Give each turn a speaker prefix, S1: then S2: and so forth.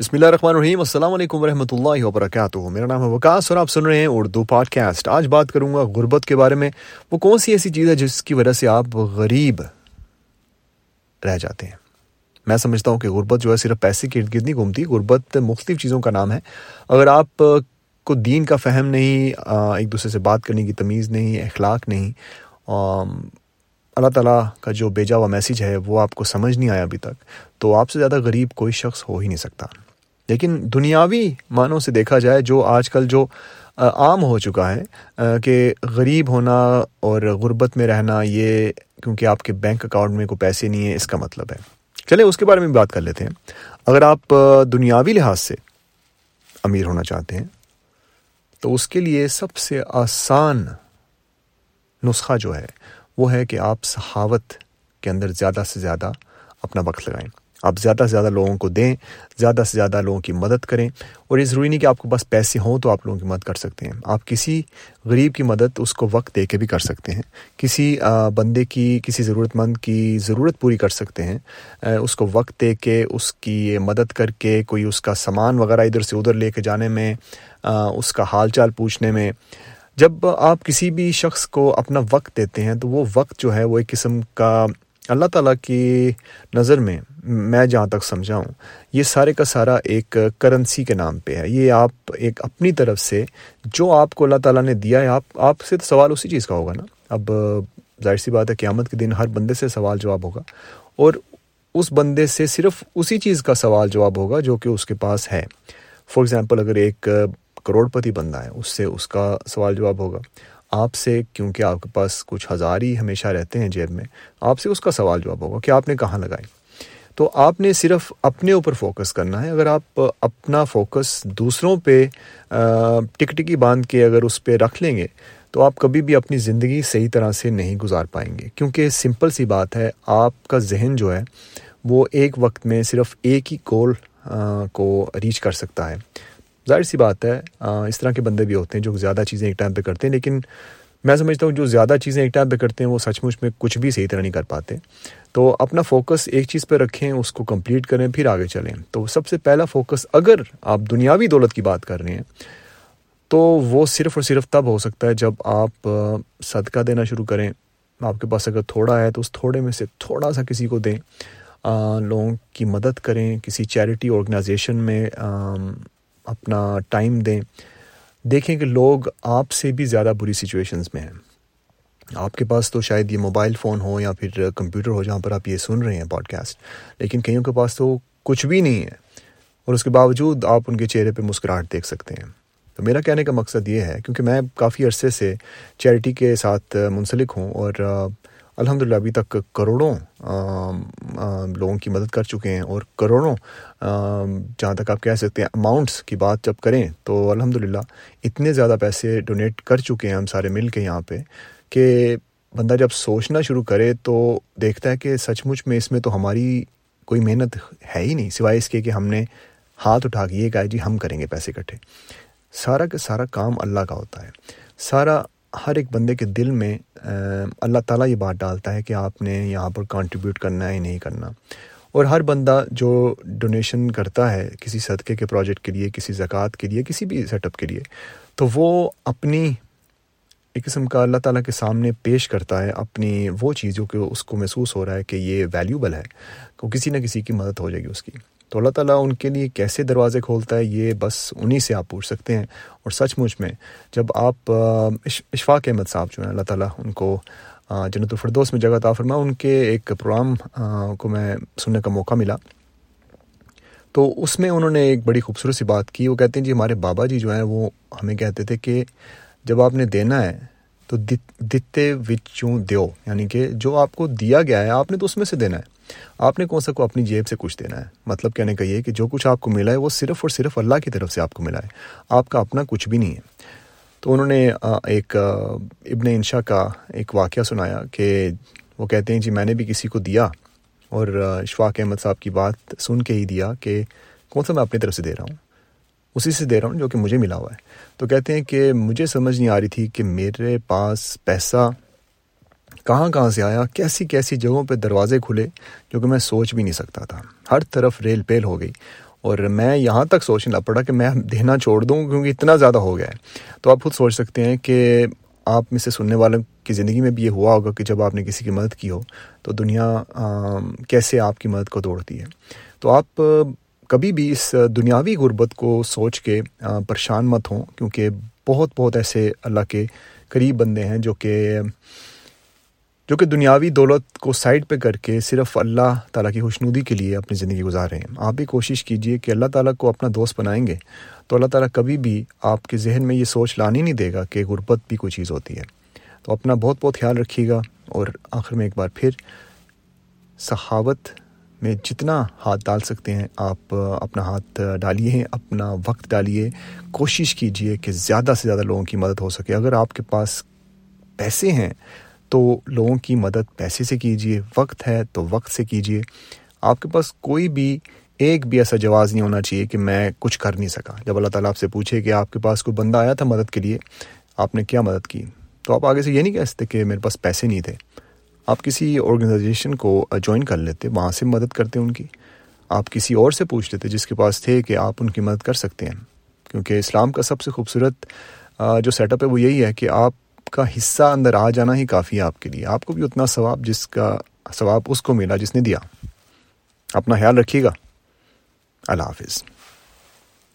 S1: بسم اللہ الرحمن الرحیم، السلام علیکم ورحمۃ اللہ وبرکاتہ۔ میرا نام ہے وکاس اور آپ سن رہے ہیں اردو پاڈ کاسٹ آج بات کروں گا غربت کے بارے میں۔ وہ کون سی ایسی چیز ہے جس کی وجہ سے آپ غریب رہ جاتے ہیں؟ میں سمجھتا ہوں کہ غربت جو ہے صرف پیسے کی ارد گرد نہیں گھومتی، غربت مختلف چیزوں کا نام ہے۔ اگر آپ کو دین کا فہم نہیں ایک دوسرے سے بات کرنے کی تمیز نہیں، اخلاق نہیں اللہ تعالیٰ کا جو بیجا ہوا میسیج ہے، وہ آپ کو سمجھ نہیں آیا ابھی تک، تو آپ سے زیادہ غریب کوئی شخص ہو ہی نہیں سکتا۔ لیکن دنیاوی معنوں سے دیکھا جائے جو آج کل جو عام ہو چکا ہے کہ غریب ہونا اور غربت میں رہنا، یہ کیونکہ آپ کے بینک اکاؤنٹ میں کوئی پیسے نہیں ہیں، اس کا مطلب ہے۔ چلے، اس کے بارے میں بات کر لیتے ہیں۔ اگر آپ دنیاوی لحاظ سے امیر ہونا چاہتے ہیں، تو اس کے لیے سب سے آسان نسخہ جو ہے، وہ ہے کہ آپ صحاوت کے اندر زیادہ سے زیادہ اپنا وقت لگائیں۔ آپ زیادہ سے زیادہ لوگوں کو دیں، زیادہ سے زیادہ لوگوں کی مدد کریں، اور یہ ضروری نہیں کہ آپ کو بس پیسے ہوں تو آپ لوگوں کی مدد کر سکتے ہیں۔ آپ کسی غریب کی مدد اس کو وقت دے کے بھی کر سکتے ہیں۔ کسی بندے کی، کسی ضرورت مند کی ضرورت پوری کر سکتے ہیں۔ اس کو وقت دے کے، اس کی مدد کر کے، کوئی اس کا سامان وغیرہ ادھر سے ادھر لے کے جانے میں اس کا حال چال پوچھنے میں۔ جب آپ کسی بھی شخص کو اپنا وقت دیتے ہیں تو وہ وقت جو ہے وہ ایک قسم کا اللہ تعالیٰ کی نظر میں میں جہاں تک سمجھا ہوں یہ سارے کا سارا ایک کرنسی کے نام پہ ہے۔ یہ آپ ایک اپنی طرف سے جو آپ کو اللہ تعالیٰ نے دیا ہے، آپ آپ سے تو سوال اسی چیز کا ہوگا نا۔ اب ظاہر سی بات ہے، قیامت کے دن ہر بندے سے سوال جواب ہوگا۔ اور اس بندے سے صرف اسی چیز کا سوال جواب ہوگا جو کہ اس کے پاس ہے۔ فار ایگزامپل اگر ایک کروڑ پتی بندہ ہے، اس سے اس کا سوال جواب ہوگا۔ آپ سے کیونکہ آپ کے پاس کچھ ہزار ہی ہمیشہ رہتے ہیں جیب میں، آپ سے اس کا سوال جواب ہوگا کہ آپ نے کہاں لگائی؟ تو آپ نے صرف اپنے اوپر فوکس کرنا ہے۔ اگر آپ اپنا فوکس دوسروں پہ ٹک ٹکی باندھ کے اگر اس پہ رکھ لیں گے، تو آپ کبھی بھی اپنی زندگی صحیح طرح سے نہیں گزار پائیں گے۔ کیونکہ سمپل سی بات ہے، آپ کا ذہن جو ہے، وہ ایک وقت میں صرف ایک ہی گول کو ریچ کر سکتا ہے۔ ظاہر سی بات ہے اس طرح کے بندے بھی ہوتے ہیں جو زیادہ چیزیں ایک ٹائم پہ کرتے ہیں، لیکن میں سمجھتا ہوں جو زیادہ چیزیں ایک ٹائم پہ کرتے ہیں وہ سچ مچ میں کچھ بھی صحیح طرح نہیں کر پاتے۔ تو اپنا فوکس ایک چیز پہ رکھیں، اس کو کمپلیٹ کریں، پھر آگے چلیں۔ تو سب سے پہلا فوکس اگر آپ دنیاوی دولت کی بات کر رہے ہیں، تو وہ صرف اور صرف تب ہو سکتا ہے جب آپ صدقہ دینا شروع کریں۔ آپ کے پاس اگر تھوڑا ہے تو اس تھوڑے میں سے تھوڑا سا کسی کو دیں۔ لوگوں کی مدد کریں، کسی چیریٹی آرگنائزیشن میں اپنا ٹائم دیں۔ دیکھیں کہ لوگ آپ سے بھی زیادہ بری سچویشنز میں ہیں۔ آپ کے پاس تو شاید یہ موبائل فون ہو یا پھر کمپیوٹر ہو جہاں پر آپ یہ سن رہے ہیں پوڈ کاسٹ لیکن کئیوں کے پاس تو کچھ بھی نہیں ہے۔ اور اس کے باوجود آپ ان کے چہرے پہ مسکراہٹ دیکھ سکتے ہیں۔ تو میرا کہنے کا مقصد یہ ہے، کیونکہ میں کافی عرصے سے چیریٹی کے ساتھ منسلک ہوں اور الحمد للہ ابھی تک کروڑوں لوگوں کی مدد کر چکے ہیں اور کروڑوں جہاں تک آپ کہہ سکتے ہیں اماؤنٹس کی بات جب کریں تو الحمد للہ اتنے زیادہ پیسے ڈونیٹ کر چکے ہیں ہم سارے مل کے یہاں پہ کہ بندہ جب سوچنا شروع کرے تو دیکھتا ہے کہ سچ مچ میں اس میں تو ہماری کوئی محنت ہے ہی نہیں، سوائے اس کے کہ ہم نے ہاتھ اٹھا کے یہ کہا جی ہم کریں گے پیسے اکٹھے۔ سارا کا سارا کام اللہ کا ہوتا ہے۔ سارا ہر ایک بندے کے دل میں اللہ تعالیٰ یہ بات ڈالتا ہے کہ آپ نے یہاں پر کنٹریبیوٹ کرنا ہے یا نہیں کرنا۔ اور ہر بندہ جو ڈونیشن کرتا ہے کسی صدقے کے پروجیکٹ کے لیے، کسی زکوٰۃ کے لیے، کسی بھی سیٹ اپ کے لیے، تو وہ اپنی ایک قسم کا اللہ تعالیٰ کے سامنے پیش کرتا ہے، اپنی وہ چیز جو کہ اس کو محسوس ہو رہا ہے کہ یہ ویلیوبل ہے کہ کسی نہ کسی کی مدد ہو جائے گی اس کی۔ تو اللہ تعالیٰ ان کے لیے کیسے دروازے کھولتا ہے یہ بس انہی سے آپ پوچھ سکتے ہیں اور سچ مچ میں جب آپ اشفاق احمد صاحب جو ہیں اللہ تعالیٰ ان کو جنت الفردوس میں جگہ فرما ان کے ایک پروگرام کو میں سننے کا موقع ملا۔ تو اس میں انہوں نے ایک بڑی خوبصورت سی بات کی، وہ کہتے ہیں جی ہمارے بابا جی جو ہیں وہ ہمیں کہتے تھے کہ جب آپ نے دینا ہے تو دتے وچوں دیو یعنی کہ جو آپ کو دیا گیا ہے، آپ نے تو اس میں سے دینا ہے۔ آپ نے کون سا کو اپنی جیب سے کچھ دینا ہے؟ مطلب کہنے کا یہ کہ جو کچھ آپ کو ملا ہے، وہ صرف اور صرف اللہ کی طرف سے آپ کو ملا ہے۔ آپ کا اپنا کچھ بھی نہیں ہے۔ تو انہوں نے ایک ابن انشا کا ایک واقعہ سنایا کہ وہ کہتے ہیں جی میں نے بھی کسی کو دیا اور اشفاق احمد صاحب کی بات سن کے ہی دیا کہ کون سا میں اپنی طرف سے دے رہا ہوں۔ اسی سے دے رہا ہوں جو کہ مجھے ملا ہوا ہے۔ تو کہتے ہیں کہ مجھے سمجھ نہیں آ رہی تھی کہ میرے پاس پیسہ کہاں کہاں سے آیا، کیسی کیسی جگہوں پہ دروازے کھلے جو کہ میں سوچ بھی نہیں سکتا تھا۔ ہر طرف ریل پیل ہو گئی اور میں یہاں تک سوچنے لگ پڑا کہ میں دینا چھوڑ دوں کیونکہ اتنا زیادہ ہو گیا ہے۔ تو آپ خود سوچ سکتے ہیں کہ آپ میں سے سننے والوں کی زندگی میں بھی یہ ہوا ہوگا کہ جب آپ نے کسی کی مدد کی ہو تو دنیا کیسے آپ کی مدد کو دوڑتی ہے۔ تو آپ کبھی بھی اس دنیاوی غربت کو سوچ کے پریشان مت ہوں، کیونکہ بہت بہت ایسے اللہ کے قریب بندے ہیں جو کہ جو کہ دنیاوی دولت کو سائڈ پہ کر کے صرف اللہ تعالیٰ کی خوشنودی کے لیے اپنی زندگی گزار رہے ہیں۔ آپ بھی کوشش کیجیے کہ اللہ تعالیٰ کو اپنا دوست بنائیں گے، تو اللہ تعالیٰ کبھی بھی آپ کے ذہن میں یہ سوچ لانی نہیں دے گا کہ غربت بھی کوئی چیز ہوتی ہے۔ تو اپنا بہت بہت خیال رکھیے گا اور آخر میں ایک بار پھر سخاوت میں جتنا ہاتھ ڈال سکتے ہیں، آپ اپنا ہاتھ ڈالیے، اپنا وقت ڈالیے، کوشش کیجیے کہ زیادہ سے زیادہ لوگوں کی مدد ہو سکے۔ اگر آپ کے پاس پیسے ہیں تو لوگوں کی مدد پیسے سے کیجیے وقت ہے تو وقت سے کیجیے آپ کے پاس کوئی بھی ایک بھی ایسا جواز نہیں ہونا چاہیے کہ میں کچھ کر نہیں سکا۔ جب اللہ تعالیٰ آپ سے پوچھے کہ آپ کے پاس کوئی بندہ آیا تھا مدد کے لیے، آپ نے کیا مدد کی؟ تو آپ آگے سے یہ نہیں کہہ سکتے کہ میرے پاس پیسے نہیں تھے۔ آپ کسی آرگنائزیشن کو uh, جوائن کر لیتے، وہاں سے مدد کرتے ان کی۔ آپ کسی اور سے پوچھ لیتے جس کے پاس تھے کہ آپ ان کی مدد کر سکتے ہیں۔ کیونکہ اسلام کا سب سے خوبصورت uh, جو سیٹ اپ ہے وہ یہی ہے کہ آپ کا حصہ اندر آ جانا ہی کافی ہے آپ کے لیے۔ آپ کو بھی اتنا ثواب جس کا ثواب اس کو ملا جس نے دیا۔ اپنا خیال رکھیے گا۔ اللہ حافظ۔